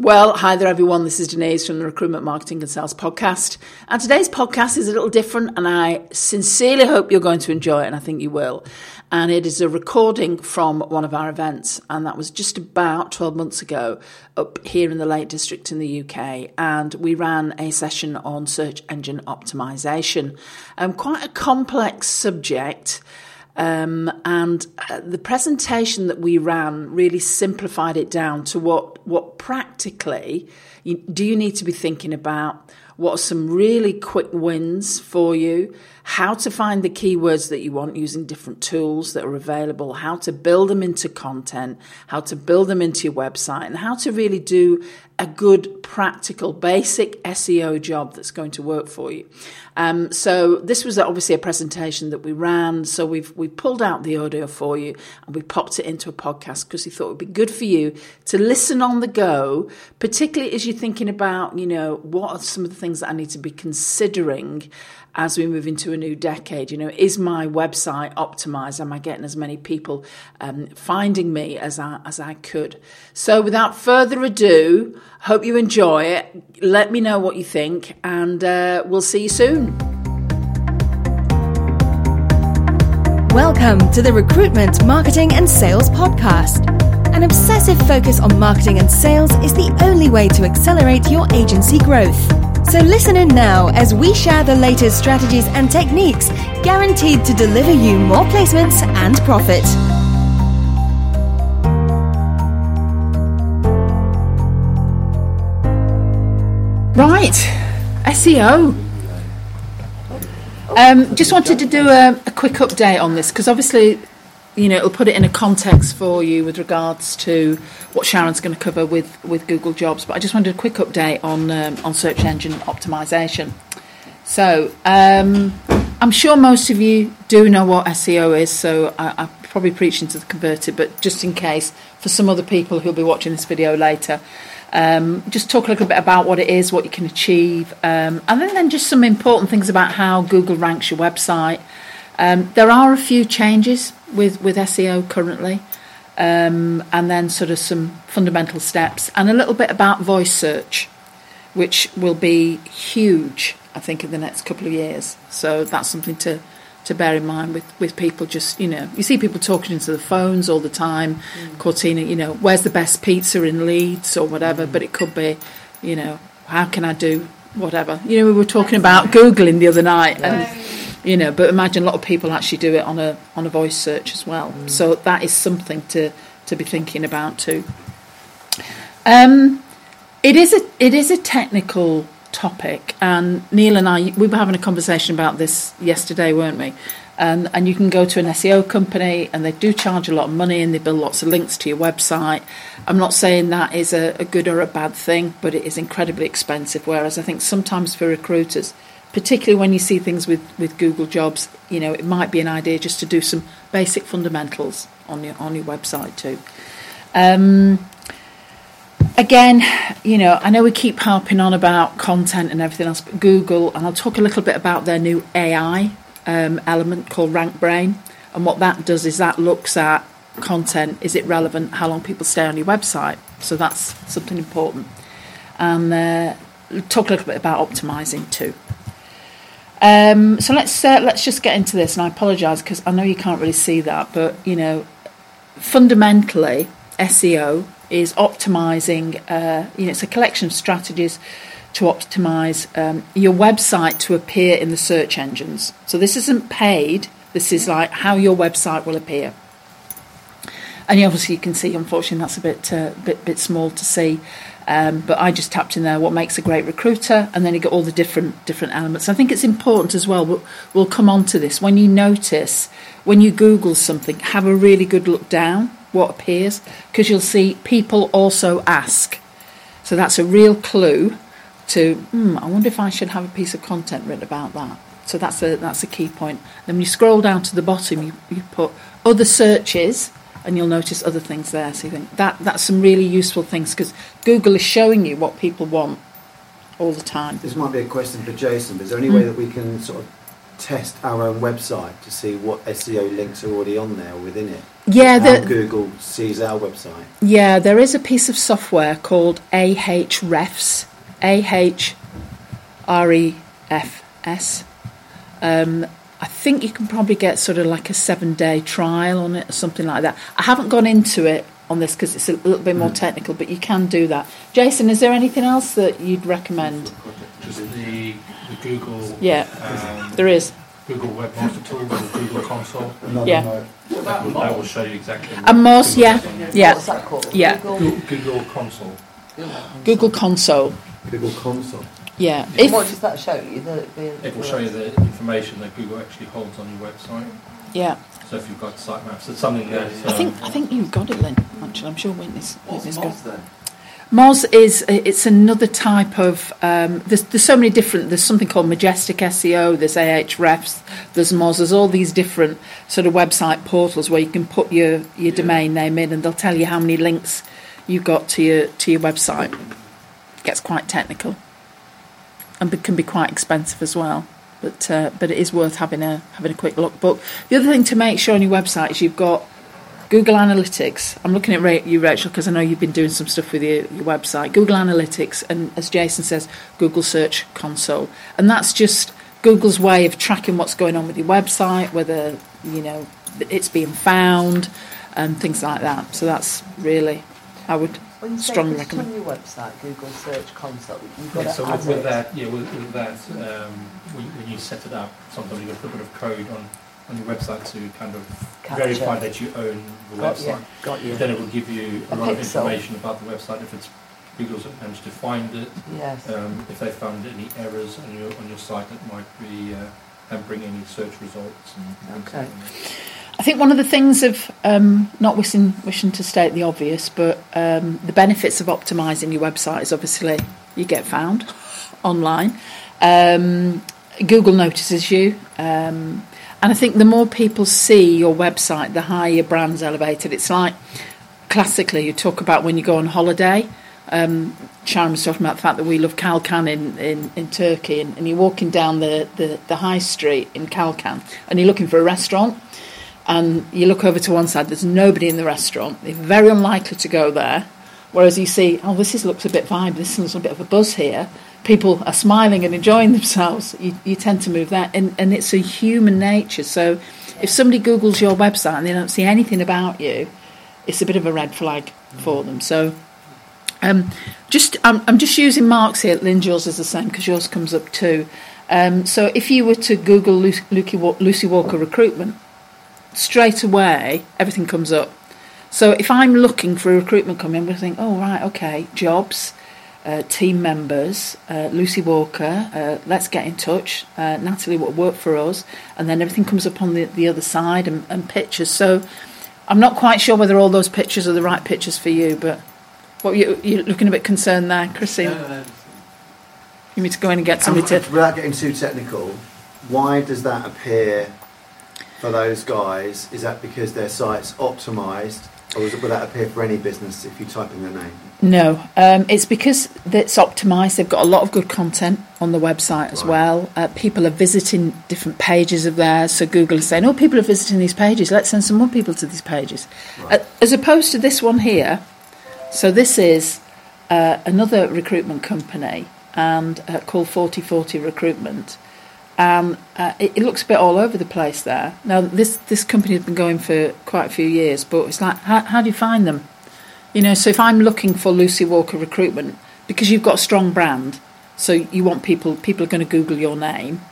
Well, hi there, everyone. This is Denise from the Recruitment Marketing and Sales Podcast. And today's podcast is a little different, and I sincerely hope you're going to enjoy it, and I think you will. And it is a recording from one of our events, and that was just about 12 months ago up here in the Lake District in the UK. And we ran a session on search engine optimization. Um, quite a complex subject. Um, and uh, the presentation that we ran really simplified it down to what what practically you, do you need to be thinking about. What are some really quick wins for you? How to find the keywords that you want using different tools that are available, how to build them into content, how to build them into your website, and how to really do a good, practical, basic SEO job that's going to work for you. Um, so this was obviously a presentation that we ran. So we've we pulled out the audio for you and we popped it into a podcast because we thought it would be good for you to listen on the go, particularly as you're thinking about, you know, what are some of the things that I need to be considering as we move into a new decade. You know, is my website optimized? Am I getting as many people um, finding me as I, as I could? So, without further ado, hope you enjoy it. Let me know what you think, and uh, we'll see you soon. Welcome to the Recruitment, Marketing and Sales Podcast. An obsessive focus on marketing and sales is the only way to accelerate your agency growth. So listen in now as we share the latest strategies and techniques guaranteed to deliver you more placements and profit. Right, SEO. Um, just wanted to do a, a quick update on this because obviously you know, it'll put it in a context for you with regards to what Sharon's going to cover with, with Google Jobs. But I just wanted a quick update on um, on search engine optimization. So um, I'm sure most of you do know what SEO is. So I, I'm probably preaching to the converted, but just in case for some other people who'll be watching this video later. Um, just talk a little bit about what it is, what you can achieve, um, and then, then just some important things about how Google ranks your website. Um, there are a few changes with, with SEO currently, um, and then sort of some fundamental steps, and a little bit about voice search, which will be huge, I think, in the next couple of years. So that's something to to bear in mind with, with people just you know you see people talking into the phones all the time mm. Cortana you know where's the best pizza in Leeds or whatever mm. but it could be you know how can I do whatever you know we were talking about googling the other night and you know but imagine a lot of people actually do it on a on a voice search as well. Mm. so that is something to to be thinking about too. Um, it is a it is a technical topic and Neil and I we were having a conversation about this yesterday weren't we? And and you can go to an SEO company and they do charge a lot of money and they build lots of links to your website. I'm not saying that is a, a good or a bad thing but it is incredibly expensive whereas I think sometimes for recruiters particularly when you see things with, with Google Jobs, you know, it might be an idea just to do some basic fundamentals on your on your website too. Um, again, you know, I know we keep harping on about content and everything else, but Google, and I'll talk a little bit about their new AI um, element called RankBrain, and what that does is that looks at content, is it relevant, how long people stay on your website, so that's something important, and uh, talk a little bit about optimizing too. Um, so let's uh, let's just get into this, and I apologise because I know you can't really see that, but you know, fundamentally, SEO is optimizing. Uh, you know, it's a collection of strategies to optimize um, your website to appear in the search engines. So this isn't paid. This is like how your website will appear. And obviously, you can see. Unfortunately, that's a bit uh, bit bit small to see. Um, but I just tapped in there what makes a great recruiter, and then you get all the different different elements. I think it's important as well. We'll, we'll come on to this when you notice when you Google something, have a really good look down what appears because you'll see people also ask. So that's a real clue to. Hmm, I wonder if I should have a piece of content written about that. So that's a that's a key point. Then when you scroll down to the bottom, you, you put other searches and you'll notice other things there. So you think that that's some really useful things because Google is showing you what people want all the time. This might be a question for Jason. But is there any mm. way that we can sort of test our own website to see what SEO links are already on there within it? Yeah, the, Google sees our website. yeah, there is a piece of software called Ahrefs, A H R E F S. Um, I think you can probably get sort of like a seven day trial on it or something like that. I haven't gone into it on this because it's a little bit more technical, but you can do that. Jason, is there anything else that you'd recommend? Just the, the Google, Yeah, um, there is. Google Webmaster Tool or Google Console. Yeah. That will, that will show you exactly. And Moz, yeah, What's yeah. that called? Yeah. Google? Google, Google Console. Google Console, Google Console. Yeah. And If what does that show you? The, the, It will show you the information that Google actually holds on your website. yeah, So if you've got sitemaps, it's something that. I think I think you've got it, Lynn. Actually, I'm sure Whitney's, Whitney's got. Moz is it's another type of um, there's there's so many different there's something called majestic SEO there's Ahrefs there's Moz there's all these different sort of website portals where you can put your your domain name in and they'll tell you how many links you've got to your to your website. It gets quite technical and can be quite expensive as well. But uh, but it is worth having a having a quick look. But the other thing to make sure on your website is you've got Google Analytics. I'm looking at you, Rachel, because I know you've been doing some stuff with your, your website. Google Analytics, and as Jason says, Google Search Console, and that's just Google's way of tracking what's going on with your website, whether you know it's being found, and things like that. So that's really, I would when you say strongly put recommend. on your website, Google Search Console, you've got Yeah, to so add with, with that, yeah, with, with that, um, when, when you set it up, sometimes you've got to put a bit of code on, on your website to kind of Capture. verify that you own the Got website. you. Got you. Then it will give you a A lot of information about the website if it's Google's managed to find it, Yes. um, if they found any errors on your on your site that might be uh, hampering any search results. And, Okay. and I think one of the things of um, not wishing, wishing to state the obvious, but um, the benefits of optimising your website is obviously you get found online. Um, Google notices you. Um, and I think the more people see your website, the higher your brand's elevated. It's like classically, you talk about when you go on holiday. Um, Sharon was talking about the fact that we love Kalkan in, in, in Turkey, and, and you're walking down the, the, the high street in Kalkan, and you're looking for a restaurant, and you look over to one side, there's nobody in the restaurant. They're very unlikely to go there. Whereas you see, oh, this is, looks a bit vibe, this is a bit of a buzz here. People are smiling and enjoying themselves. You, you tend to move there, and, and it's a human nature. So if somebody Googles your website and they don't see anything about you, it's a bit of a red flag for them. So um, just I'm, I'm just using marks here. Lynn, yours is the same because yours comes up too. Um, so if you were to Google Lucy, Walker recruitment, straight away everything comes up. So if I'm looking for a recruitment company, I'm going to think, oh right, okay, jobs, uh, team members, uh, Lucy Walker, uh, let's get in touch. Uh, Natalie will work for us, and then everything comes up on the, the other side and, and pictures. So I'm not quite sure whether all those pictures are the right pictures for you, but what you you're looking a bit concerned there, Christine. You need to go in and get somebody And to. Without getting too technical, why does that appear for those guys? Is that because their site's optimised, or it, will that appear for any business if you type in their name? No, um, it's because it's optimised. They've got a lot of good content on the website as Right. well. Uh, people are visiting different pages of theirs, so Google is saying, "Oh, people are visiting these pages. Let's send some more people to these pages," Right. uh, as opposed to this one here. So this is uh, another recruitment company and uh, called Forty Forty Recruitment. Um, uh, it, it looks a bit all over the place there. Now, this this company has been going for quite a few years, but it's like, how, how do you find them? You know, so if I'm looking for Lucy Walker recruitment, because you've got a strong brand, so you want people, people are going to Google your name,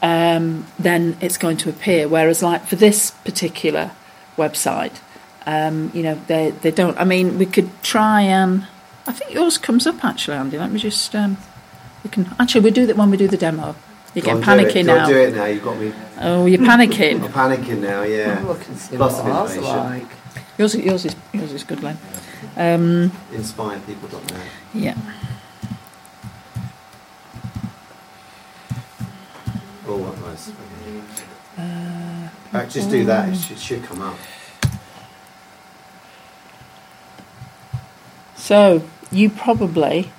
um, then it's going to appear. Whereas, like for this particular website, um, you know, they they don't. I mean, we could try and I think yours comes up actually, Andy. Let me just. Um, we can actually we do that when we do the demo. You're Go getting on, do it. panicking Go now. do it now. You've got me. Oh, you're panicking. I'm panicking now. Yeah. I'm looking to see Lots what of ours information. like. yours, yours is yours is good, Len. Um, Inspirepeople.net. yeah. Oh, what was? Uh, just do that. It should, should come up. So you probably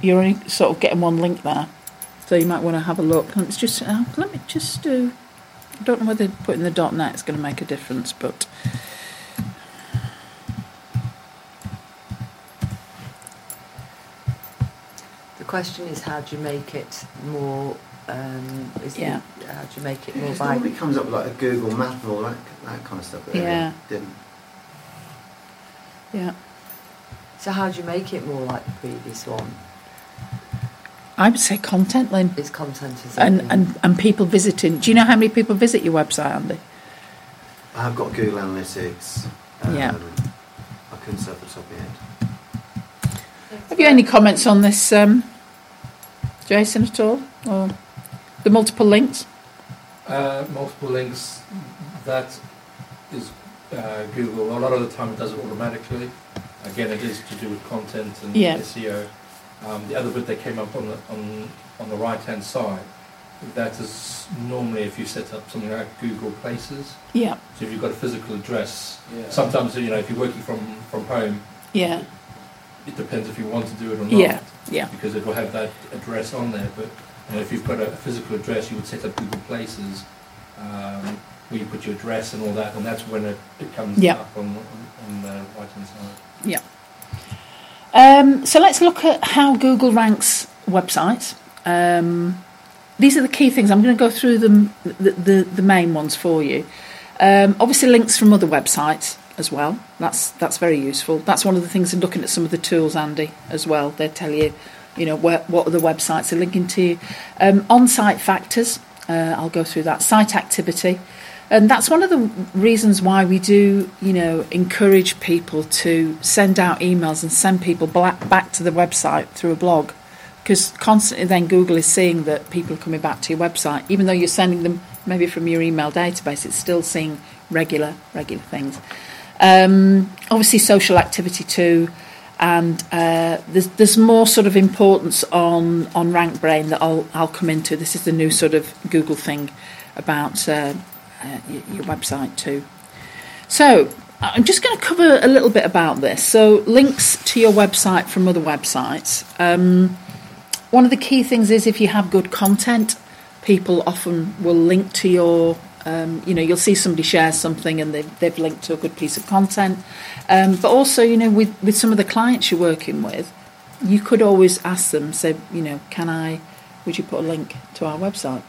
you're only sort of getting one link there. So you might want to have a look. Let's just uh, let me just do. I don't know whether putting the .net is going to make a difference, but The question is, how do you make it more? Um, is Yeah. it, how do you make it more It normally comes up with like a Google map and all that, that kind of stuff. but Yeah. Didn't. yeah, So how do you make it more like the previous one? I would say content, Lynn, Its content is and and and people visiting. Do you know how many people visit your website, Andy? I have got Google Analytics. Um, Yeah. I couldn't say off the top of my head. Have you any comments on this, um, Jason, at all, or the multiple links? Uh, multiple links, that is uh, Google. A lot of the time it does it automatically. Again, it is to do with content and Yeah. SEO. Um, the other bit that came up on the, on, on the right hand side, that is normally if you set up something like Google Places. Yeah, So if you've got a physical address, sometimes you know if you're working from, from home, yeah, it depends if you want to do it or not. yeah, yeah, because it will have that address on there. But you know, if you've got a physical address, you would set up Google Places um, where you put your address and all that, and that's when it, it comes Yeah. up on, on, on the right hand side. yeah. Um, so let's look at how Google ranks websites. Um, these are the key things. I'm going to go through them, the, the, the main ones for you. Um, obviously, links from other websites as well. That's that's very useful. That's one of the things in looking at some of the tools, Andy, as well. They tell you, you know, where, what other websites are linking to. Um, on-site factors. Uh, I'll go through that. Site activity. And that's one of the reasons why we do, you know, encourage people to send out emails and send people back, to the website through a blog. Because constantly then Google is seeing that people are coming back to your website. Even though you're sending them maybe from your email database, it's still seeing regular, regular things. Um, obviously, social activity too. And uh, there's, there's more sort of importance on, on Rank Brain that I'll, I'll come into. This is the new sort of Google thing about uh, uh, your, website too. So I'm just going to cover a little bit about this. So links to your website from other websites. Um, one of the key things is if you have good content, people often will link to your. Um, you know, you'll see somebody share something and they've, they've linked to a good piece of content. Um, but also, you know, with, with some of the clients you're working with, you could always ask them, say, you know, can I, would you put a link to our website?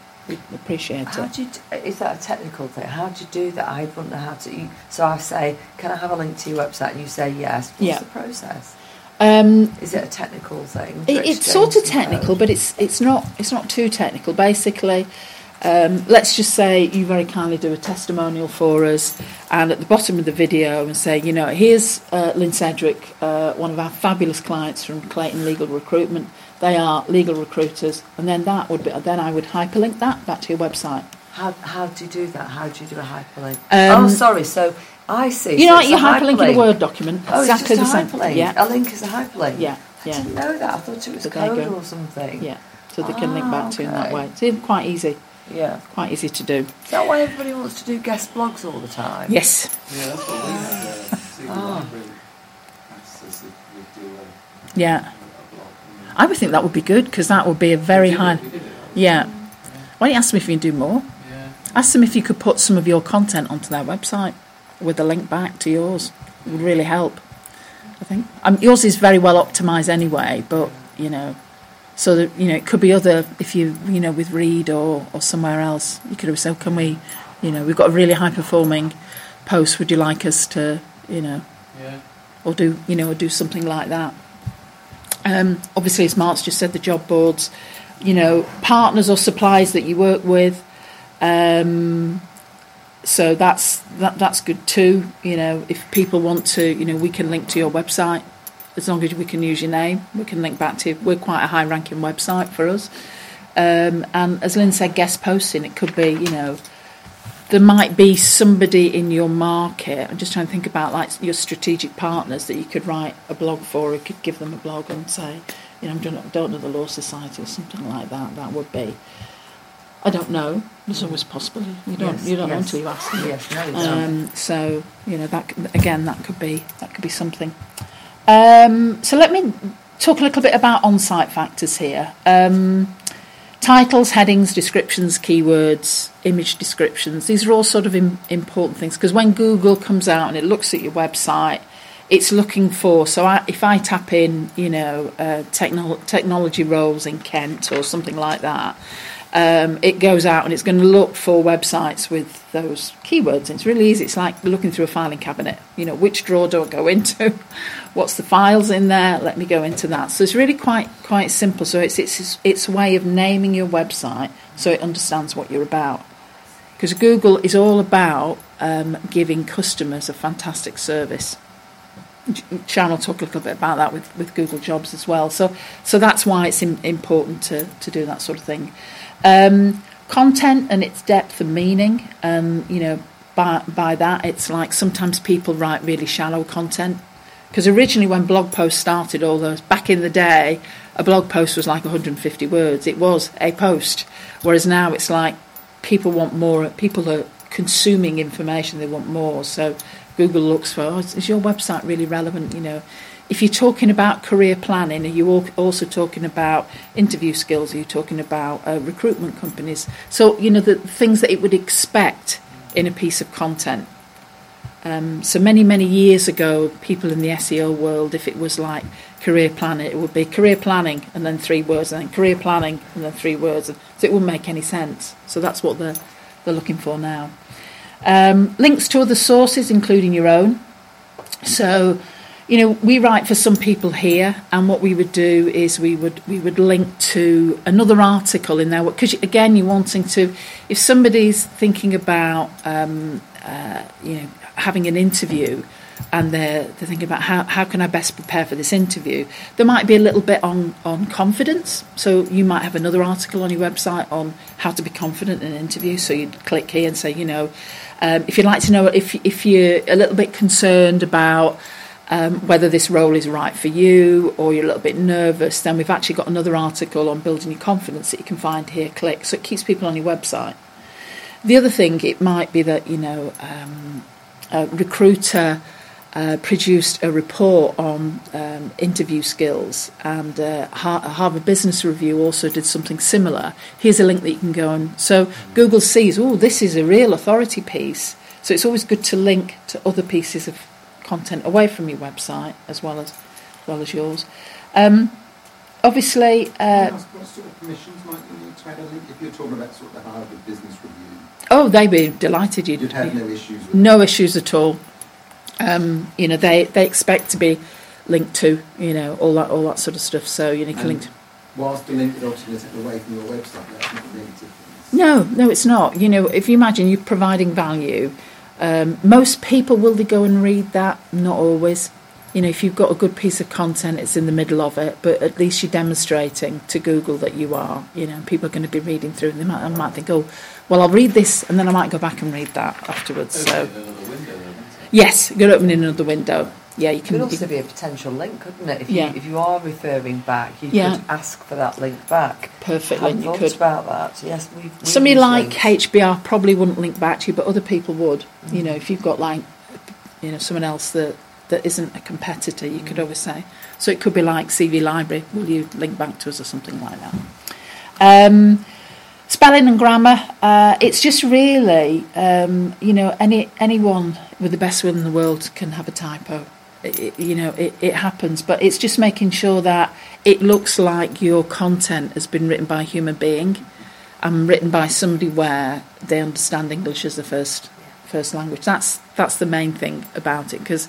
Appreciate How it. do you, is that a technical thing? How do you do that? I wouldn't know how to. You, so I say, can I have a link to your website? And you say yes. What's Yeah. the process? Um, Is it a technical thing? It, it's sort of technical, code? but it's it's not it's not too technical. Basically, um, let's just say you very kindly do a testimonial for us, and at the bottom of the video, and say, you know, here's uh, Lynn Cedric, uh, one of our fabulous clients from Clayton Legal Recruitment. They are legal recruiters, and then that would be then I would hyperlink that back to your website. How, how do you do that? How do you do a hyperlink? Um, oh, sorry. So I see. You so know, like it's you a hyperlink in a Word document, Oh, exactly it's just a the same. hyperlink. Yeah, A link is a hyperlink. yeah, I yeah, didn't know that. I thought it was So there code or something. yeah. So they can link back to you in that Ah, way. It's quite easy, Yeah. quite easy to do. Is that why everybody wants to do guest blogs all the time? Yes. Yeah, that's what we have. Uh, single Ah. library we do a, Yeah. I would think that would be good because that would be a very We did it, high. we did it. Yeah. Why don't you ask them if you can do more? Yeah. Ask them if you could put some of your content onto their website with a link back to yours. It would really help. I think um, yours is very well optimized anyway, but you know, so that you know it could be other if you you know with Reed or or somewhere else. You could have said, "Can we, you know, we've got a really high performing post. Would you like us to, you know, Yeah. or do you know or do something like that. Um, obviously, as Mark's just said, the job boards, you know, partners or suppliers that you work with. Um, so that's that, that's good too. You know, if people want to, you know, we can link to your website as long as we can use your name. We can link back to. We're quite a high-ranking website for us. Um, and as Lynn said, guest posting. It could be, you know, there might be somebody in your market. I'm just trying to think about like your strategic partners that you could write a blog for. You could give them a blog and say, you know, I don't, don't know the law society or something like that. That would be. I don't know. There's always possible. You don't. Yes, you don't know until you ask them. Yes, no. Um, so you know that again that could be that could be something. Um, so let me talk a little bit about on-site factors here. Um, Titles, headings, descriptions, keywords, image descriptions, these are all sort of Im- important things because when Google comes out and it looks at your website, it's looking for. So I, if I tap in, you know, uh, technol- technology roles in Kent or something like that, um, it goes out and it's going to look for websites with those keywords. It's really easy. It's like looking through a filing cabinet. You know, which drawer do I go into? What's the files in there? Let me go into that. So it's really quite quite simple. So it's it's it's a way of naming your website so it understands what you're about. Because Google is all about um, giving customers a fantastic service. Sharon will talk a little bit about that with, with Google Jobs as well. So, so that's why it's im- important to, to do that sort of thing. Um, content and its depth and meaning. Um, you know, by by that, it's like sometimes people write really shallow content. Because originally, when blog posts started, all those back in the day, a blog post was like 150 words. It was a post, whereas now it's like people want more. People are consuming information; they want more. So Google looks for: oh, is your website really relevant? You know, if you're talking about career planning, are you also talking about interview skills? Are you talking about uh, recruitment companies? So, you know, the things that it would expect in a piece of content. Um, so many, many years ago, people in the SEO world, if it was like career planning, it would be career planning and then three words, and then career planning and then three words. So it wouldn't make any sense. So that's what they're, they're looking for now. Um, links to other sources, including your own. So you know, we write for some people here, and what we would do is we would we would link to another article in there because again, you're wanting to. If somebody's thinking about, um, uh, you know, having an interview, and they're they're thinking about how how can I best prepare for this interview, there might be a little bit on on confidence. So you might have another article on your website on how to be confident in an interview. So you'd click here and say, you know, um, if you'd like to know if if you're a little bit concerned about um, whether this role is right for you or you're a little bit nervous, then we've actually got another article on building your confidence that you can find here, click. So it keeps people on your website. The other thing, it might be that, you know, um, a recruiter uh, produced a report on um, interview skills, and uh, Harvard Business Review also did something similar. Here's a link that you can go on. So Google sees, oh, this is a real authority piece. So it's always good to link to other pieces of content away from your website as well as well as yours. Um, obviously, uh, what sort of permissions might you need to add a link if you're talking about sort of the Harvard Business Review? Oh, they'd be delighted. You'd, you'd have no issues. With no issues at all. Um, you know, they they expect to be linked to you know all that all that sort of stuff. So you you can link. Whilst the link would obviously take away from your website, that's not negative. No, no, it's not. You know, if you imagine you're providing value um, most people will they go and read that? Not always. You know, if you've got a good piece of content, it's in the middle of it, but at least you're demonstrating to Google that you are. You know, people are going to be reading through, and they might, might think, oh, well, I'll read this, and then I might go back and read that afterwards. So, yes, you're opening another window yeah, you can. It could also be a potential link, couldn't it? If yeah. you if you are referring back, you yeah. could ask for that link back. Perfectly, you could. about that. Yes, we've. we've Somebody like links. HBR probably wouldn't link back to you, but other people would. Mm. You know, if you've got like, you know, someone else that that isn't a competitor, you mm. could always say. So it could be like CV Library. Will you link back to us or something like that? Um, spelling and grammar. Uh, it's just really, um, you know, any anyone with the best will in the world can have a typo it, you know, it, it happens, but it's just making sure that it looks like your content has been written by a human being and written by somebody where they understand English as the first first language. That's that's the main thing about it. Because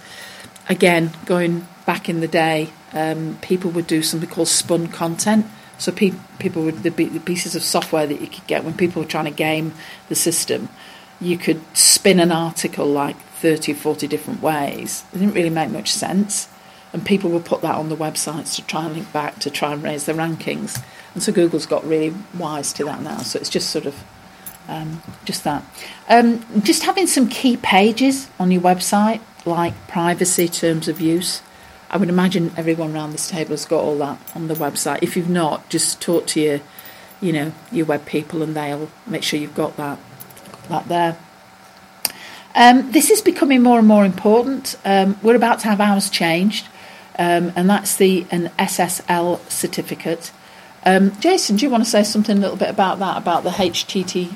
again, going back in the day, um, people would do something called spun content. So pe- people would the, the pieces of software that you could get when people were trying to game the system. You could spin an article like 30 or 40 different ways. It didn't really make much sense. And people will put that on the websites to try and link back to try and raise the rankings. And so Google's got really wise to that now. So it's just sort of um, just that. Um, just having some key pages on your website, like privacy, terms of use. I would imagine everyone around this table has got all that on the website. If you've not, just talk to your, you know, your web people, and they'll make sure you've got that, that there. Um, this is becoming more and more important. Um, we're about to have ours changed, um, and that's the an SSL certificate. Um, Jason, do you want to say something a little bit about that, about the HTTPS?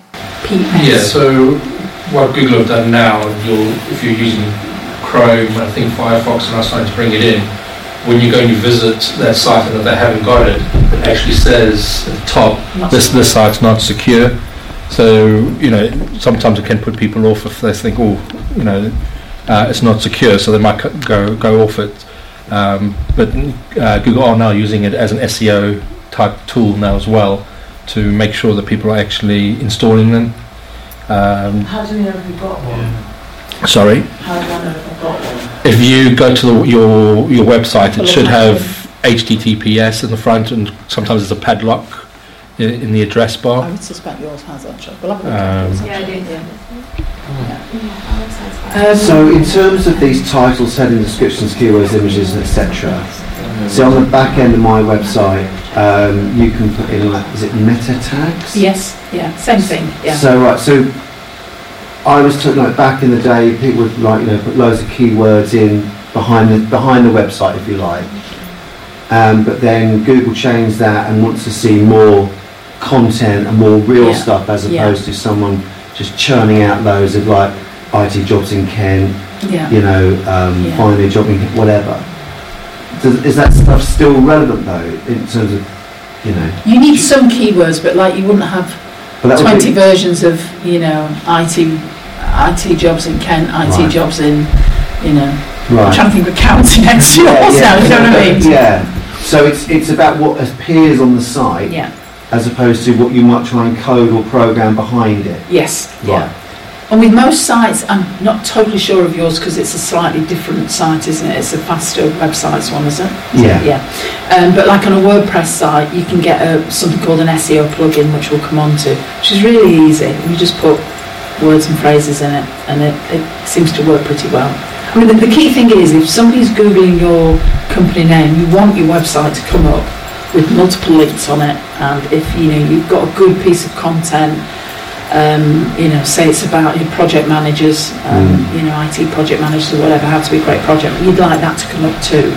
Yeah, so what Google have done now, you'll, if you're using Chrome, I think Firefox are now starting to bring it in, when you go and you visit that site and if they haven't got it, it actually says at the top, this, this site's not secure. So, you know, sometimes it can put people off if they think, oh, you know, uh, it's not secure, so they might c- go, go off it. Um, but uh, Google are now using it as an SEO type tool now as well to make sure that people are actually installing them. Um, How do we know if we've got one? sorry. How do I know if I've got one? If you go to the, your your website, it should have. HTTPS in the front, and sometimes there's a padlock in, in the address bar. I would suspect yours has actually. We'll have a look Um, Yeah, I actually. do. Um, So in terms of these titles, heading descriptions, keywords, images, etc. So on the back end of my website, um, you can put in like, is it meta tags? yes, yeah, same thing. Yeah. So right, so I was told like back in the day, people would like you know put loads of keywords in behind the behind the website if you like. Um, but then Google changed that and wants to see more content and more real Yeah. stuff as Yeah. opposed to someone just churning out loads of like IT jobs in Kent, yeah. you know, um, Yeah. find a job in Kent, whatever. Does, is that stuff still relevant though in terms of, you know? You need some keywords, but like you wouldn't have But 20 be- versions of, you know, IT, IT jobs in Kent, IT Right. jobs in, you know, I'm trying to think of county next to yours now, you know what I mean? Yeah. So it's it's about what appears on the site Yeah, as opposed to what you might try and code or program behind it. yes, Right. yeah. And with most sites, I'm not totally sure of yours because it's a slightly different site, isn't it? It's a faster websites one, isn't it? Yeah. Yeah. Um, but like on a WordPress site, you can get a, something called an SEO plugin, which we'll come on to, which is really easy. You just put words and phrases in it, and it, it seems to work pretty well. I mean, the, the key thing is if somebody's Googling your company name, you want your website to come up with multiple links on it, and if you know you've got a good piece of content, um, you know, say it's about your project managers, um, Mm. you know, IT project managers or whatever, how to be a great project. You'd like that to come up too.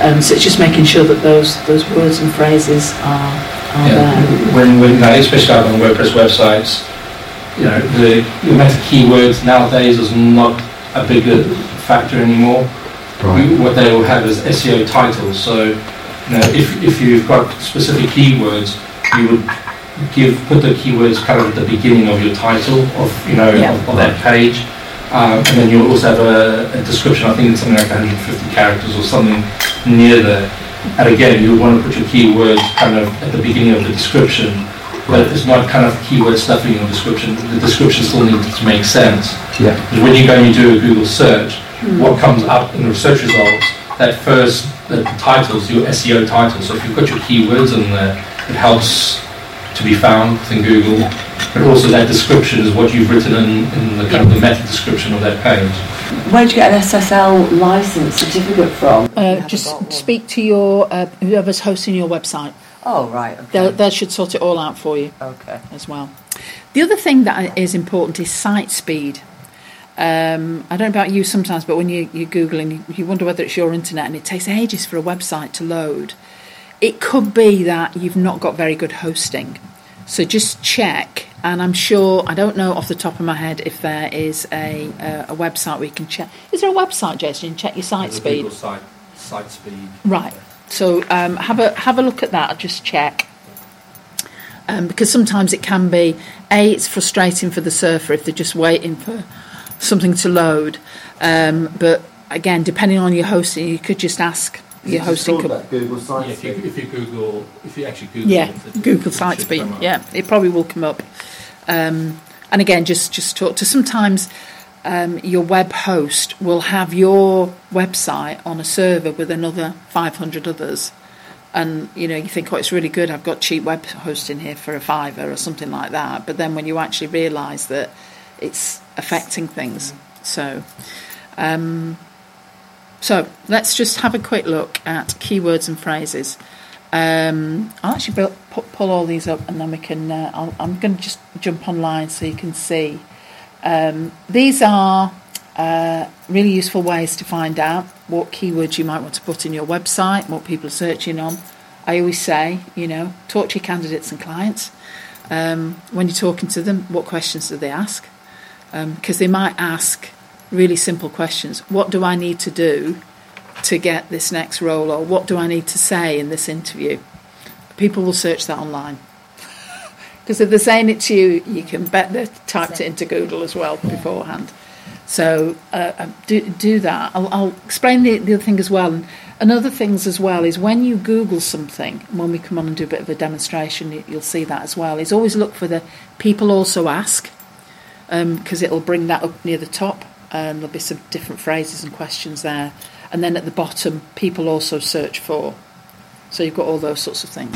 Um, so it's just making sure that those those words and phrases are are Yeah, there. when, when, you know, especially out on WordPress websites, you know, the, the amount of keywords nowadays is not a bigger factor anymore. We- What they will have is SEO titles. So, you know, if, if you've got specific keywords, you would give put the keywords kind of at the beginning of your title of you know Yeah. of, of that page, um, and then you'll also have a, a description. I think it's something like 150 characters or something near there. And again, you want to put your keywords kind of at the beginning of the description, but it's not kind of keyword stuffing your description. The description still needs to make sense. Yeah. Because when you go and you do a Google search, Hmm. what comes up in the search results, that first, the titles, your SEO title. So if you've got your keywords in there, it helps to be found within Google. But also that description is what you've written in, in the kind of the meta description of that page. Where'd you get an SSL license certificate from? Uh, just speak to your uh, whoever's hosting your website. Oh, right. They Okay. they should sort it all out for you. okay. as well. The other thing that is important is site speed. Um, I don't know about you sometimes, but when you, you Google and you, you wonder whether it's your internet and it takes ages for a website to load, it could be that you've not got very good hosting. So just check, and I'm sure, I don't know off the top of my head if there is a, uh, a website where you can check. Is there a website, Jason, check your site The speed? Google site, site speed. Right. So um, have a have a look at that. Just check. Um, because sometimes it can be a it's frustrating for the surfer if they're just waiting for something to load. Um, but again, depending on your hosting, you could just ask your hosting company. that Google site Yeah, if you, if you Google, if you actually Google Yeah, it, it- Google it Site should Speed. Yeah, it probably will come up. Um, and again, just just talk to sometimes. Um, your web host will have your website on a server with another 500 others, and you know you think, oh, it's really good. I've got cheap web hosting here for a fiver or something like that. But then when you actually realise that it's affecting things, so um, so let's just have a quick look at keywords and phrases. Um, I'll actually build, pu- pull all these up and then we can. Uh, I'll, I'm going to just jump online so you can see. Um, these are uh, really useful ways to find out what keywords you might want to put in your website, what people are searching on. I always say, you know, talk to your candidates and clients. Um, when you're talking to them, what questions do they ask? Because um, they might ask really simple questions. What do I need to do to get this next role, or what do I need to say in this interview? People will search that online. Because if they're saying it to you, you can bet they've typed it into Google as well beforehand. So uh, uh, do, do that. I'll, I'll explain the, the other thing as well. And another things as well is when you Google something, when we come on and do a bit of a demonstration, you'll see that as well, is always look for the people also ask, because um, it'll bring that up near the top, and there'll be some different phrases and questions there. And then at the bottom, people also search for. So you've got all those sorts of things.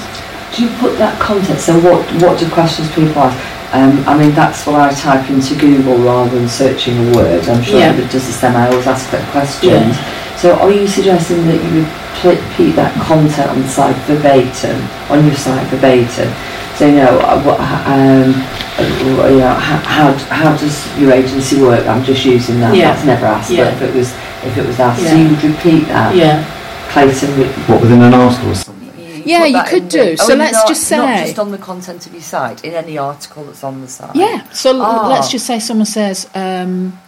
Do you put that content? So what what do questions people ask? Um, I mean, that's what I type into Google rather than searching a word. I'm sure yeah. it does the same. I always ask that question. Yeah. So are you suggesting that you repeat that content on the site verbatim, on your site verbatim? So, you know, uh, what, um, uh, you know how, how, how does your agency work? I'm just using that. Yeah. That's never asked, yeah. but if it was, if it was asked, yeah. so you would repeat that. Yeah. Clayton, what within an article? Or something. You yeah, you could do. So oh, let's not, just say not just on the content of your site, in any article that's on the site. Yeah. So oh. let's just say someone says, um,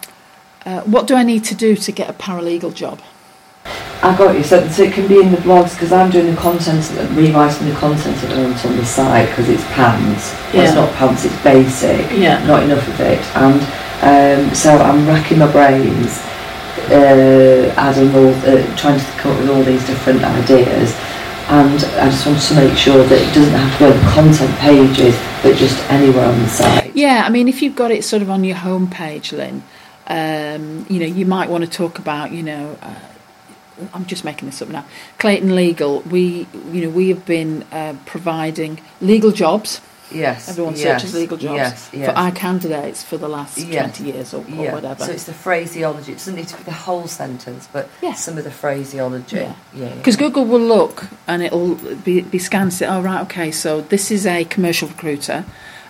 uh, "What do I need to do to get a paralegal job?" I got you. So, so it can be in the blogs because I'm doing the content, rewriting the content at the moment on the site because it's pants. Well, yeah. It's not pants. It's basic. Yeah. Not enough of it, and um, so I'm racking my brains, uh, adding all, uh, trying to come up with all these different ideas and I just wanted to make sure that it doesn't have to go on the content pages, but just anywhere on the site. Yeah, I mean, if you've got it sort of on your homepage, Lynn, um, you know, you might want to talk about, you know, uh, I'm just making this up now. Clayton Legal, we, you know, we have been uh, providing legal jobs Yes. Everyone yes, searches legal jobs yes, yes. for our candidates for the last. 20 years or, or yeah. whatever. So it's the phraseology. It doesn't need to be the whole sentence, but yes. some of the phraseology. Yeah. Because yeah, Google will look and it'll be, be scanned and say, oh, right, okay, so this is a commercial recruiter.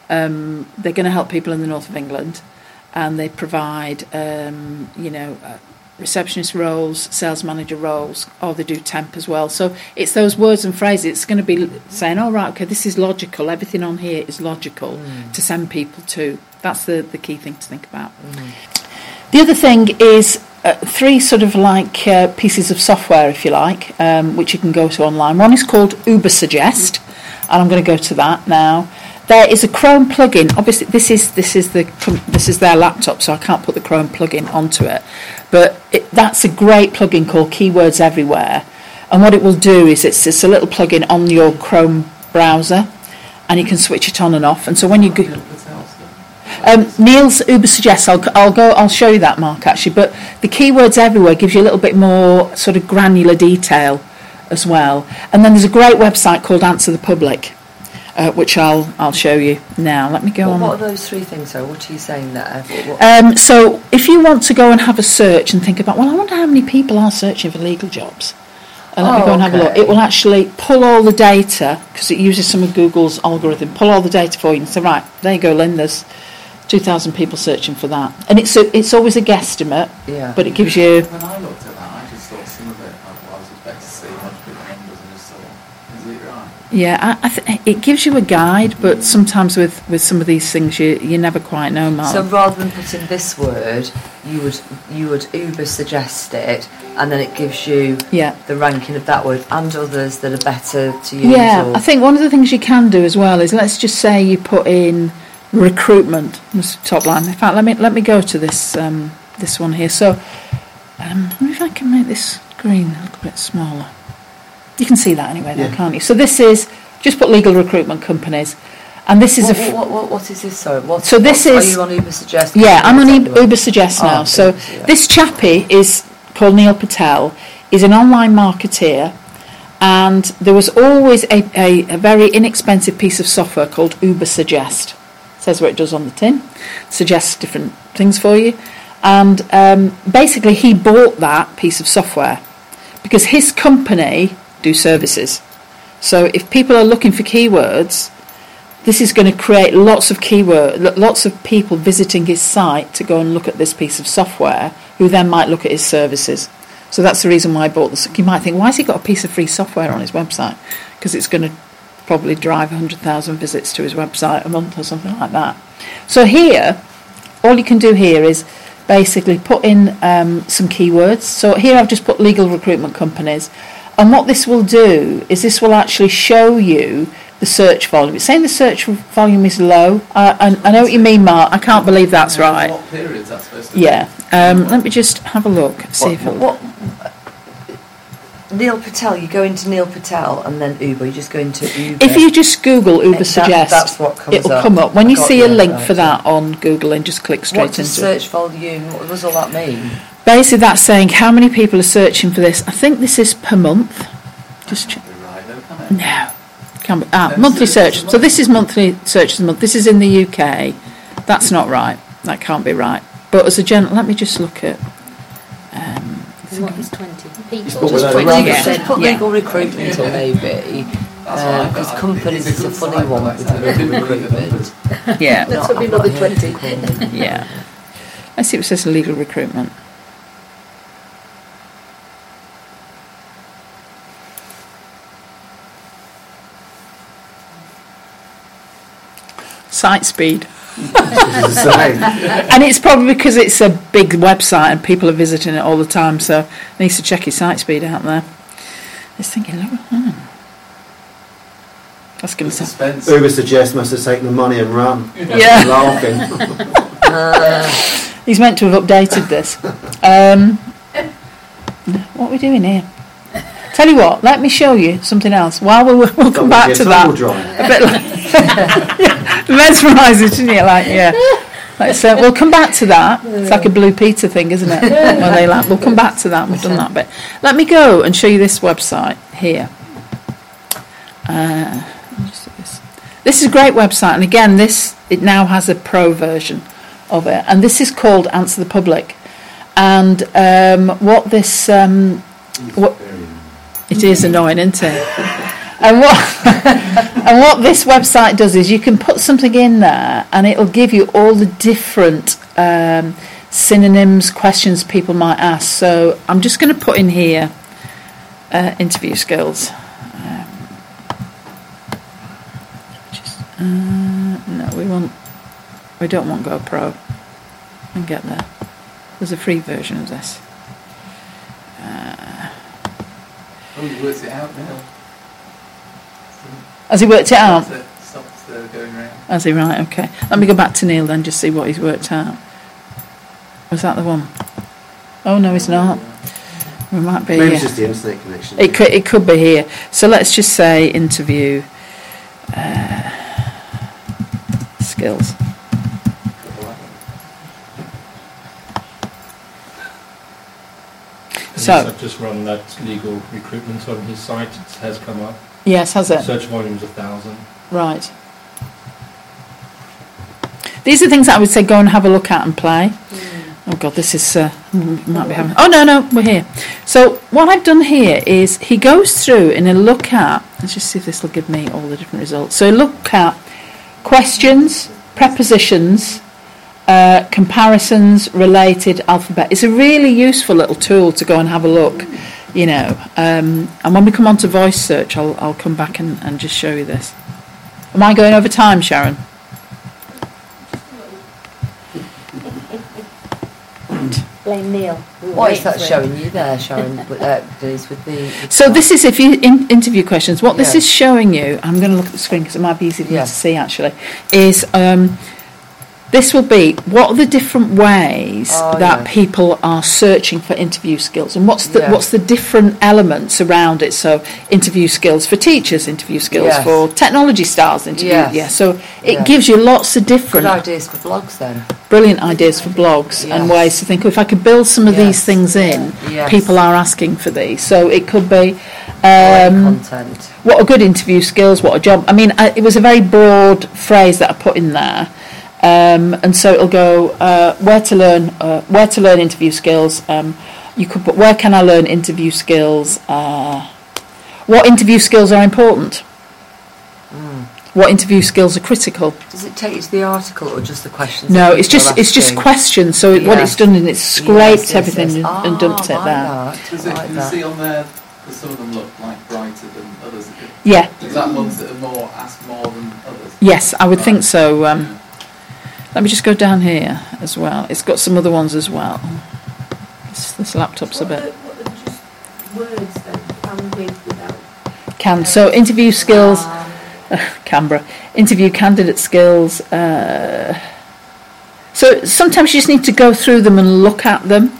Um, they're going to help people in the north of England and they provide, um, you know, uh, receptionist roles, sales manager roles, or they do temp as well. So it's those words and phrases. It's going to be saying, "All oh, right, okay, this is logical. Everything on here is logical mm. to send people to." That's the the key thing to think about. Mm. The other thing is uh, three sort of like uh, pieces of software, if you like, um, which you can go to online. One is called Ubersuggest, and I'm going to go to that now. There is a Chrome plugin. Obviously, this is this is the this is their laptop, so I can't put the Chrome plugin onto it. But it, that's a great plugin called Keywords Everywhere. And what it will do is it's just a little plugin on your Chrome browser, and you can switch it on and off. And so when you go, um, Neil's Ubersuggest, I'll, I'll go, I'll show you that, Mark. Actually, but the Keywords Everywhere gives you a little bit more sort of granular detail as well. And then there's a great website called Answer the Public uh, which I'll I'll show you now. Let me go well, on. What are those three things? So what are you saying there? Um, so if you want to go and have a search and think about, well, I wonder how many people are searching for legal jobs. Uh, let oh, me go and have a look. It will actually pull all the data because it uses some of Google's algorithm. Pull all the data for you and say, right, there you go, Lynn. There's 2,000 people searching for that, and it's a, it's always a guesstimate. Yeah. But it gives you. When I looked at that, I just thought some of it I was expecting to see much bigger numbers, and just thought, is it right? Yeah, I, I th- it gives you a guide, but sometimes with, with some of these things, you you never quite know, Mark. So rather than putting this word, you would you would Ubersuggest it, and then it gives you yeah. the ranking of that word and others that are better to use. Yeah, or... I think one of the things you can do as well is let's just say you put in recruitment this top line. In fact, let me let me go to this um, this one here. So, um, if I can make this green a little bit smaller. You can see that anyway, yeah. can't you? So this is just put legal recruitment companies, and this is what, a. F- what, what, what is this? Sorry, what, so this is. Are you on Ubersuggest? Yeah, I'm on Uber Suggest now. Oh, so yeah. this chappie is called Neil Patel. He's an online marketeer, and there was always a, a, a very inexpensive piece of software called Ubersuggest. says what it does on the tin, suggests different things for you, and um, basically he bought that piece of software because his company do services. So if people are looking for keywords, this is going to create lots of keyword, lots of people visiting his site to go and look at this piece of software, who then might look at his services. So that's the reason why I bought this. You might think, why has he got a piece of free software on his website? because it's going to probably drive 100,000 visits to his website a month or something like that. So here, all you can do here is basically put in um, some keywords. So here I've just put legal recruitment companies. And what this will do is this will actually show you the search volume. It's saying the search volume is low. I, I, I know what you mean, Mark. I can't believe that's right. What period is that supposed to Yeah. Um, let me just have a look. See What, if what, Neil Patel, you go into Neil Patel and then Uber, you just go into Uber. if you just Google Uber That- Suggest, that's what comes it'll up. come up. When I you see a link right. for that on Google and just click straight what does into it. search volume, what does all that mean? Basically, that's saying how many people are searching for this. I think this is per month. Just check. right, though. No. Can be, ah, No, monthly search search. So this is monthly searches a month. This is in the UK. That's not right. That can't be right. But as a general, let me just look at. Um, What is 20 people? put Just without put, a legal, bracket. just put Yeah. legal recruitment or maybe, That's what I've um, because got. companies It's is a funny one with legal recruitment. yeah, Let's Not- hope another I've got here 20. yeah. Let's see what it says legal recruitment. Site speed. As I say, And it's probably because it's a big website and people are visiting it all the time, so it needs to check your site speed out there. It's thinking, oh, hmm. That's going The to sound. suspense. Ubersuggest must have taken the money and run. Yeah. Laughing. He's meant to have updated this. Um, what are we doing here? Tell you what, let me show you something else. While we, we'll come back to that. A bit like yeah, mesmerising, isn't it? Like, yeah. Like, so we'll come back to that. It's like a Blue Peter thing, isn't it? Where they like, we'll come back to that. We've done that bit. Let me go and show you this website here. Uh, let me just this. This is a great website, and again, this it now has a pro version of it, and this is called Answer the Public. And um, what this um, what it is annoying, isn't it? And what and what this website does is you can put something in there, and it'll give you all the different um, synonyms, questions people might ask. So I'm just going to put in here uh, interview skills. Um, just, uh, no, we want we don't want GoPro. And get there. There's a free version of this. Oh, you it out now. Has he worked it out? Stopped it- Stopped uh, going round. Has he? Right, okay. Let me go back to Neil then, just see what he's worked out. Was that the one? Oh, no, it's not. We might be. Maybe it's just the internet connection. It could, it could be here. So let's just say interview uh, skills. So- I've just run that legal recruitment on his site. It has come up. Yes, has it? Search volume's a thousand. Right. These are things that I would say go and have a look at and play. Oh God, this is uh, mm, might be having. Oh no, no, we're here. So what I've done here is he goes through and he'll look at. Let's just see if this will give me all the different results. So look at questions, prepositions, uh, comparisons, related alphabet. It's a really useful little tool to go and have a look. You know, um, and when we come on to voice search, I'll, I'll come back and, and just show you this. Am I going over time, Sharon? Blame Neil. What is that showing you there, Sharon, with, uh, Denise, with the... with So that? this is if you in, interview questions. What this Yeah. is showing you, I'm going to look at the screen because it might be easy for Yeah. you to see actually, is um, this will be what are the different ways Oh, that yeah. people are searching for interview skills, and what's the Yeah. what's the different elements around it. So interview skills for teachers, interview skills Yes. for technology stars, interview. Yes. Yeah. So it Yeah. gives you lots of Good different ideas for blogs then. brilliant ideas for blogs and ways to think. "Oh, If I could build some of these things in, Yes. people are asking for these. So it could be. Um, content. what are good interview skills? What a job? I mean, I, it was a very broad phrase that I put in there, um, and so it'll go uh, where to learn, uh, where to learn interview skills. Um, you could put where can I learn interview skills? Uh, what interview skills are important? Mm. What interview skills are critical? Does it take you to the article or just the questions? No, it's just it's just questions. So it, what it's done is it's scraped Yes, yes, everything yes. and, and Ah, dumped it I like there. that, Does I it, like can you see on there Because some of them look like brighter than others. Yeah. Is that ones that are more ask more than others? Yes, I would think so. Um, let me just go down here as well. It's got some other ones as well. This, this laptop's a bit. What are can with, so interview skills. Um, Canberra interview candidate skills. Uh, so sometimes you just need to go through them and look at them.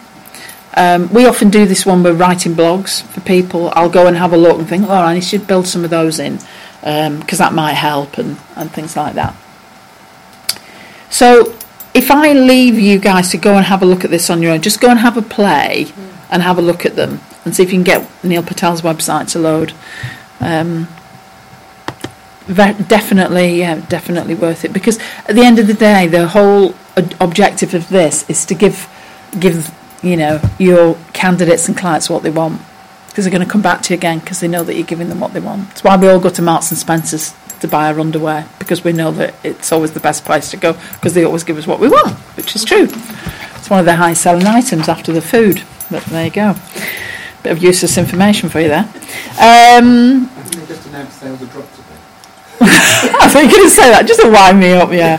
Um, we often do this when we're writing blogs for people. I'll go and have a look and think, oh, I should build some of those in because that might help and, and things like that. So if I leave you guys to go and have a look at this on your own, just go and have a play and have a look at them and see if you can get Neil Patel's website to load. Um, definitely, yeah, definitely worth it because at the end of the day, the whole objective of this is to give give you know your candidates and clients what they want because they're going to come back to you again because they know that you're giving them what they want. That's why we all go to Marks and Spencers to buy our underwear because we know that it's always the best place to go because they always give us what we want, which is true. It's one of their high selling items after the food. But there you go. Bit of useless information for you there. Um, just have dropped a bit. I thought you were going to say that just to wind me up, yeah.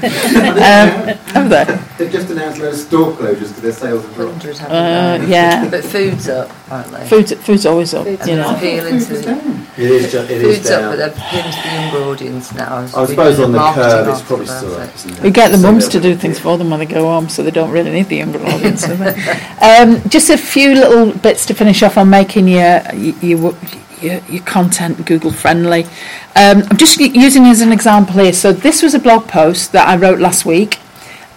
Um, have they? They've just announced loads of store closures because their sales have dropped. Uh, yeah. But food's up, apparently. Food, food's always up, Food's you And it's know. appealing to It's the down. It is, ju- it is food's up, but they're appealing to the younger audience now. I suppose on the Marketing curve it's probably still up, isn't it? We get the So mums to do things for them when they go home, so they don't really need the younger audience. do they? um, just a few little bits to finish off on making your your, your, your content Google friendly. Um, I'm just using as an example here. So this was a blog post that I wrote last week,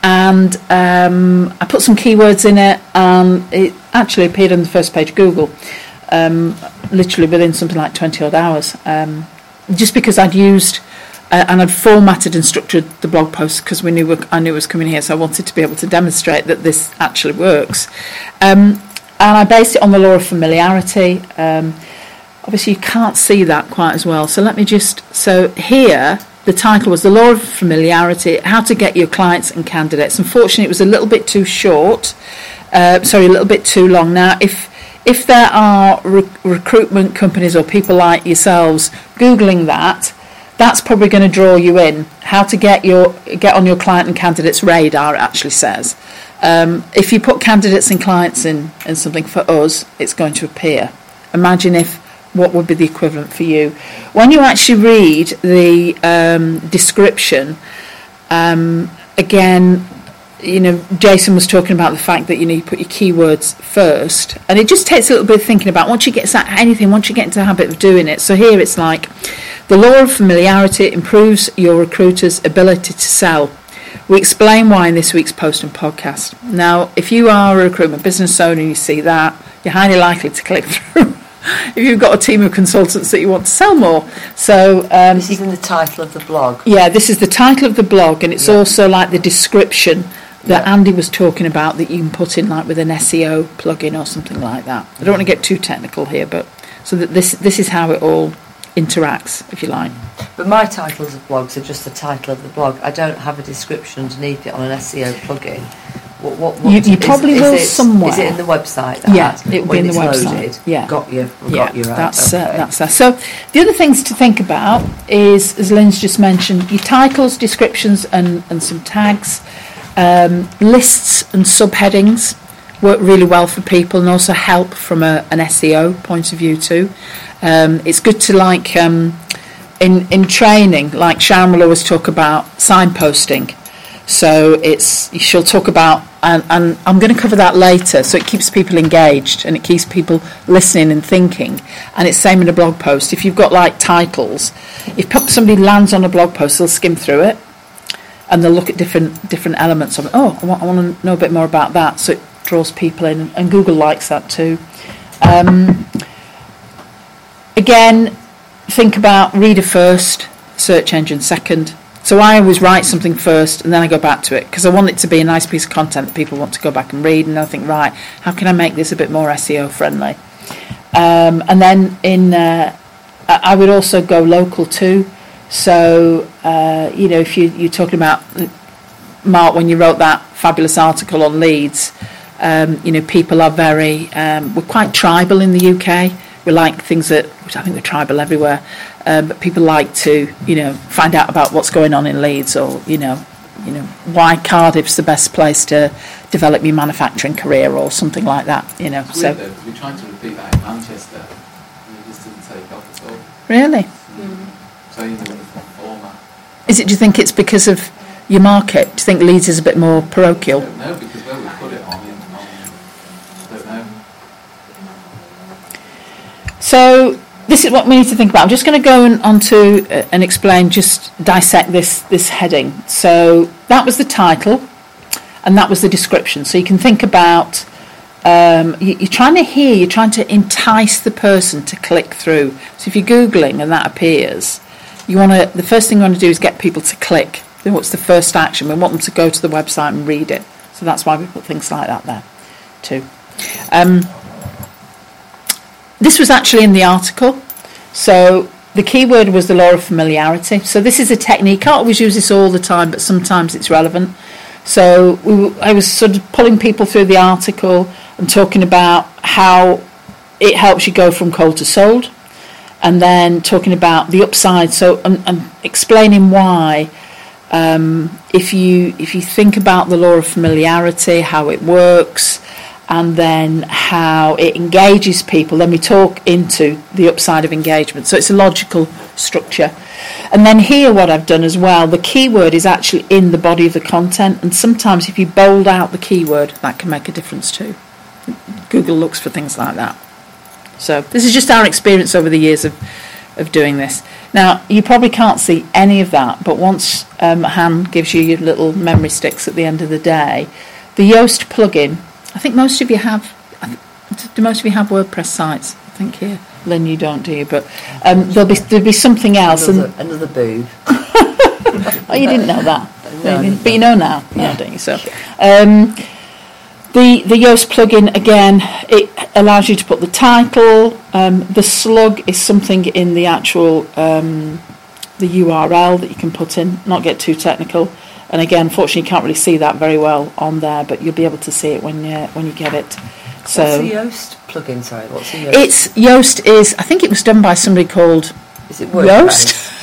and um, I put some keywords in it, and it actually appeared on the first page of Google, um, literally within something like 20 odd hours. Um, just because I'd used uh, and I'd formatted and structured the blog post because we knew I knew it was coming here, so I wanted to be able to demonstrate that this actually works. Um, and I based it on the law of familiarity. Obviously, you can't see that quite as well, so let me just. So here, the title was the law of familiarity: how to get your clients and candidates. Unfortunately, it was a little bit too short. Uh, sorry, a little bit too long. Now, if if there are re- recruitment companies or people like yourselves googling that, that's probably going to draw you in. How to get your get on your client and candidates radar it actually says. Um, if you put candidates and clients in in something for us, it's going to appear. Imagine if what would be the equivalent for you when you actually read the um, description. Um, again, you know, Jason was talking about the fact that you need to put your keywords first, and it just takes a little bit of thinking about. Once you get anything, once you get into the habit of doing it. So here it's like the law of familiarity improves your recruiter's ability to sell. We explain why in this week's post and podcast. Now, if you are a recruitment business owner and you see that, you're highly likely to click through. If you've got a team of consultants that you want to sell more, so um, This is in the title of the blog. yeah, this is the title of the blog, and it's Yeah. also like the description that Yeah. Andy was talking about that you can put in like with an SEO plugin or something like that. I don't want to get too technical here, but so that this this is how it all interacts, if you like. But my titles of blogs are just the title of the blog. I don't have a description underneath it on an SEO plugin. What, what, what You- you is- probably is will it, somewhere. Is it in the website? That Yeah, it will be in the website. Loaded? Yeah. Got you. Yeah, Got you right. that's uh, that's that. So the other things to think about is, as Lynn's just mentioned, your titles, descriptions, and and some tags, um, lists and subheadings work really well for people, and also help from a, an SEO point of view too. Um, it's good to like um, in in training, like Sharon will always talk about signposting. So it's she'll talk about, and, and I'm going to cover that later. So it keeps people engaged and it keeps people listening and thinking. And it's same in a blog post. If you've got like titles, if somebody lands on a blog post, they'll skim through it and they'll look at different different elements of it. Oh, I want, I want to know a bit more about that. So it draws people in, and Google likes that too. Um, again, think about reader first, search engine second. So I always write something first and then I go back to it because I want it to be a nice piece of content that people want to go back and read. And I think, right, how can I make this a bit more SEO friendly? Um, and then in, uh, I would also go local too. So uh, you know, if you, you're talking about Mark when you wrote that fabulous article on Leeds, um, you know, people are very um, we're quite tribal in the UK. we like things that, I think we're tribal everywhere, um, but people like to, you know, find out about what's going on in Leeds or, you know, you know, why Cardiff's the best place to develop your manufacturing career or something like that, you know. It's So weird though, 'cause we tried to repeat that in Manchester, and it just didn't take off at all. really, So you know, format. is it? Do you think it's because of your market? Do you think Leeds is a bit more parochial? don't because where we put it on, in, on I don't know. So this is what we need to think about. I'm just going to go and, on to uh, and explain, just dissect this this heading. So that was the title, and that was the description. So you can think about. Um, you, you're trying to hear, you're trying to entice the person to click through. So if you're googling and that appears, you want to. The first thing you want to do is get people to click. Then what's the first action? We want them to go to the website and read it. So that's why we put things like that there, too. Um, this was actually in the article. So the key word was the law of familiarity. So this is a technique. I always use this all the time, but sometimes it's relevant. So we, I was sort of pulling people through the article and talking about how it helps you go from cold to sold, and then talking about the upside. So and explaining why um, if you if you think about the law of familiarity, how it works, and then how it engages people, then we talk into the upside of engagement. So it's a logical structure. And then here, what I've done as well, the keyword is actually in the body of the content, and sometimes if you bold out the keyword, that can make a difference too. Google looks for things like that. So this is just our experience over the years of, of doing this. Now, you probably can't see any of that, but once um, Han gives you your little memory sticks at the end of the day, the Yoast plugin, I think most of you have, do most of you have WordPress sites? I think here. Lynn, you don't, do you? But um, there'll, be, there'll be something else. Another, and, another boob. oh, you didn't know that. No, didn't but you know now, yeah, don't you? So, um, the the Yoast plugin again, it allows you to put the title. Um, the slug is something in the actual um, the URL that you can put in. Not get too technical. And again, unfortunately, you can't really see that very well on there, but you'll be able to see it when you when you get it. So What's the Yoast plugin? Sorry, what's the Yoast? it's Yoast is I think it was done by somebody called is it WordPress? Yoast.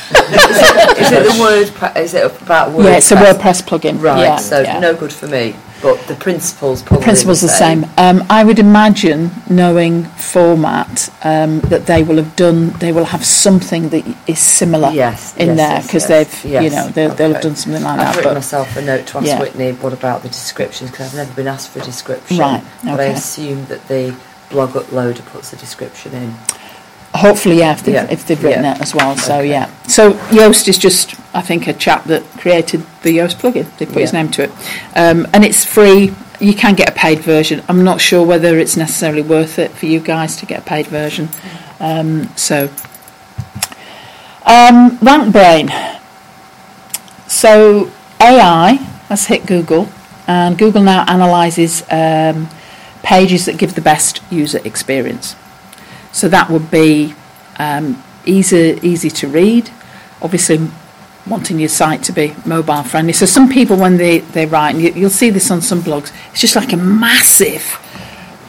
is it the word? Is it about WordPress? Yeah, it's a WordPress plugin. Right. Yeah, so yeah. no good for me. But the principles probably principles the same. Um, I would imagine, knowing format, um, that they will have done. They will have something that is similar Yes, in yes, there because yes, they've, you know, they'll, they'll have done something like that. I've written myself a note to ask Yeah. Whitney what about the descriptions because I've never been asked for a description. Right, But I assume that the blog uploader puts the description in. Hopefully, yeah, if they've, Yeah, if they've written yeah. it as well. So Okay. yeah. So Yoast is just, I think, a chap that created the Yoast plugin. They put his name to it, um, and it's free. You can get a paid version. I'm not sure whether it's necessarily worth it for you guys to get a paid version. Um, so, um, RankBrain. So AI has hit Google, and Google now analyzes um, pages that give the best user experience. So that would be um, easy, easy to read. Obviously, wanting your site to be mobile friendly. So some people, when they, they write, and you, you'll see this on some blogs, it's just like a massive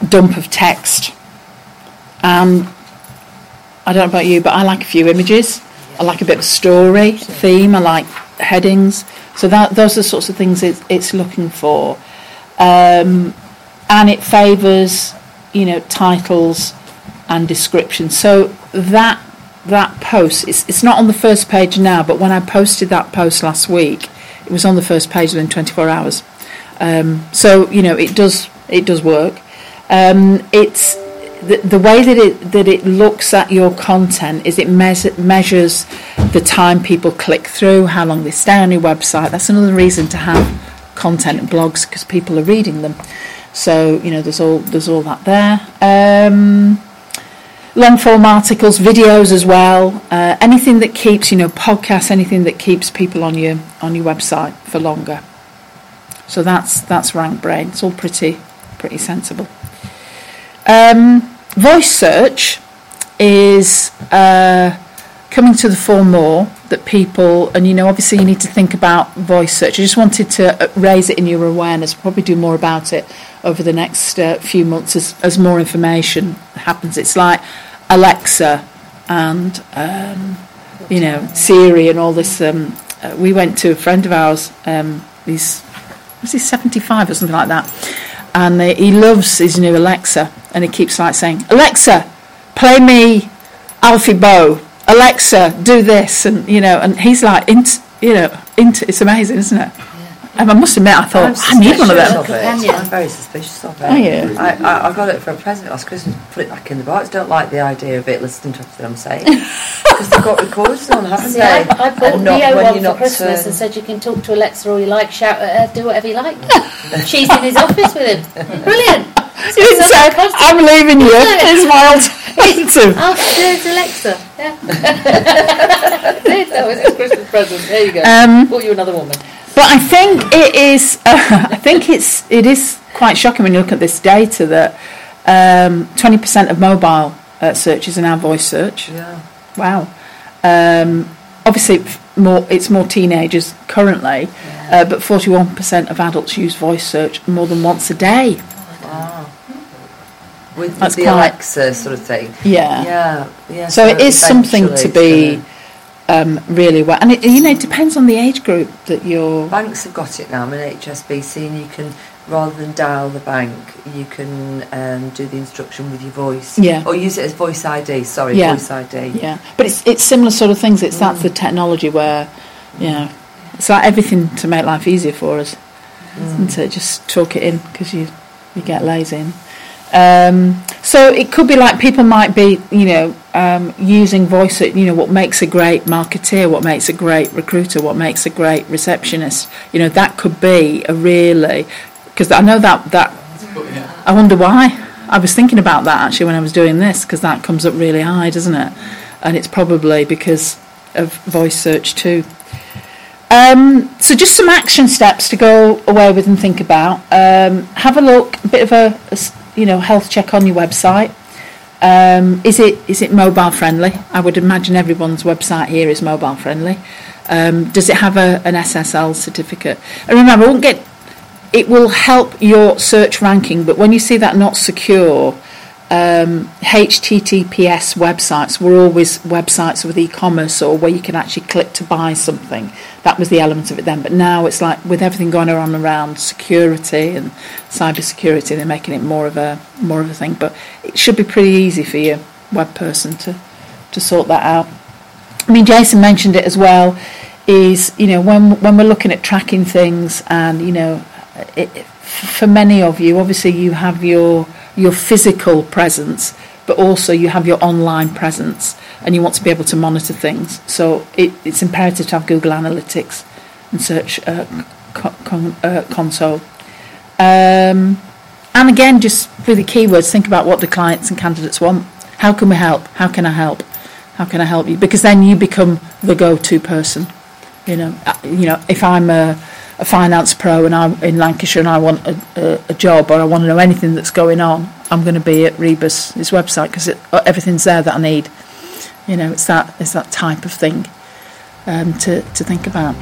dump of text. And I don't know about you, but I like a few images. I like a bit of story, theme. I like headings. So that those are the sorts of things it, it's looking for. Um, and it favours, you know, titles and description. So that that post, it's, it's not on the first page now, but when I posted that post last week, it was on the first page within 24 hours. Um, so you know, it does it does work. Um, it's the, the way that it that it looks at your content is it mes- measures the time people click through, how long they stay on your website. That's another reason to have content and blogs because people are reading them. So you know, there's all there's all that there. Um, long form articles, videos as well. Uh, anything that keeps you know podcasts, anything that keeps people on your on your website for longer. So that's that's RankBrain. It's all pretty pretty sensible. Um, voice search is uh, coming to the fore more that people, and you know, obviously you need to think about voice search. I just wanted to uh, raise it in your awareness, probably do more about it over the next uh, few months as, as more information happens. It's like Alexa and um, you know Siri and all this. Um, uh, we went to a friend of ours. Um, he's was he seventy five or something like that, and he loves his new Alexa, and he keeps like saying, "Alexa, play me Alfie Boe. Alexa, do this, and you know, and he's like, into, you know, into. It's amazing, isn't it? And I must admit, I thought I need one of them. Of it. I'm very suspicious of it. Are you? I, I, I got it for a present last Christmas. Put it back in the box. Don't like the idea of it listening to everything I'm saying because they've got recorders on, haven't See, they? I, I bought And not one for not, Christmas uh, and said you can talk to Alexa all you like, shout at her, do whatever you like. She's in his office with him. Brilliant. You didn't say, I'm leaving you. It's my alternative. Ask there's Alexa. Yeah. that was his Christmas present. There you go. Um, Bought you another woman. But I think it is. Uh, I think it's. It is quite shocking when you look at this data that um, twenty percent of mobile uh, searches are now voice search. Yeah. Wow. Um, obviously, more. It's more teenagers currently, uh, but forty-one percent of adults use voice search more than once a day. Wow. With That's the quite- Alexa sort of thing. Yeah. Yeah. Yeah. So it is something to be gonna- um, really well, and it, you know, it depends on the age group that you're. Banks have got it now. I'm an HSBC, and you can rather than dial the bank, you can um, do the instruction with your voice. Yeah. Or use it as voice ID. Sorry, Yeah. voice ID. Yeah, but it's it's similar sort of things. It's that's the technology where, you know, it's like everything to make life easier for us, isn't it? Just talk it in because you you get lazy. in. Um, so it could be like people might be, you know, um, using voice. You know, what makes a great marketeer, what makes a great recruiter, what makes a great receptionist. You know, that could be a really because I know that that I wonder why. I was thinking about that actually when I was doing this because that comes up really high, doesn't it? And it's probably because of voice search too. Um, so just some action steps to go away with and think about. Um, have a look, a bit of a, a you know health check on your website. Um, is it is it mobile friendly? I would imagine everyone's website here is mobile friendly. Um, does it have a, an SSL certificate? And remember, won't get it will help your search ranking, but when you see that not secure, um, HTTPS websites were always websites with e-commerce or where you can actually click to buy something. That was the element of it then. But now it's like with everything going on around security and cyber security, they're making it more of a more of a thing. But it should be pretty easy for your web person to to sort that out. I mean, Jason mentioned it as well. Is you know when when we're looking at tracking things, and you know, it, it- for many of you, obviously you have your your physical presence, but also you have your online presence, and you want to be able to monitor things. So it, it's imperative to have Google Analytics and Search uh, con, uh, Console. Um, and again, just with the keywords, think about what the clients and candidates want. How can we help? How can I help? How can I help you? Because then you become the go-to person. You know, uh, you know, if I'm a, a finance pro and I'm in Lancashire and I want a, a, a job or I want to know anything that's going on, I'm going to be at Rebus, his website, because everything's there that I need. You know, it's that it's that type of thing um, to to think about.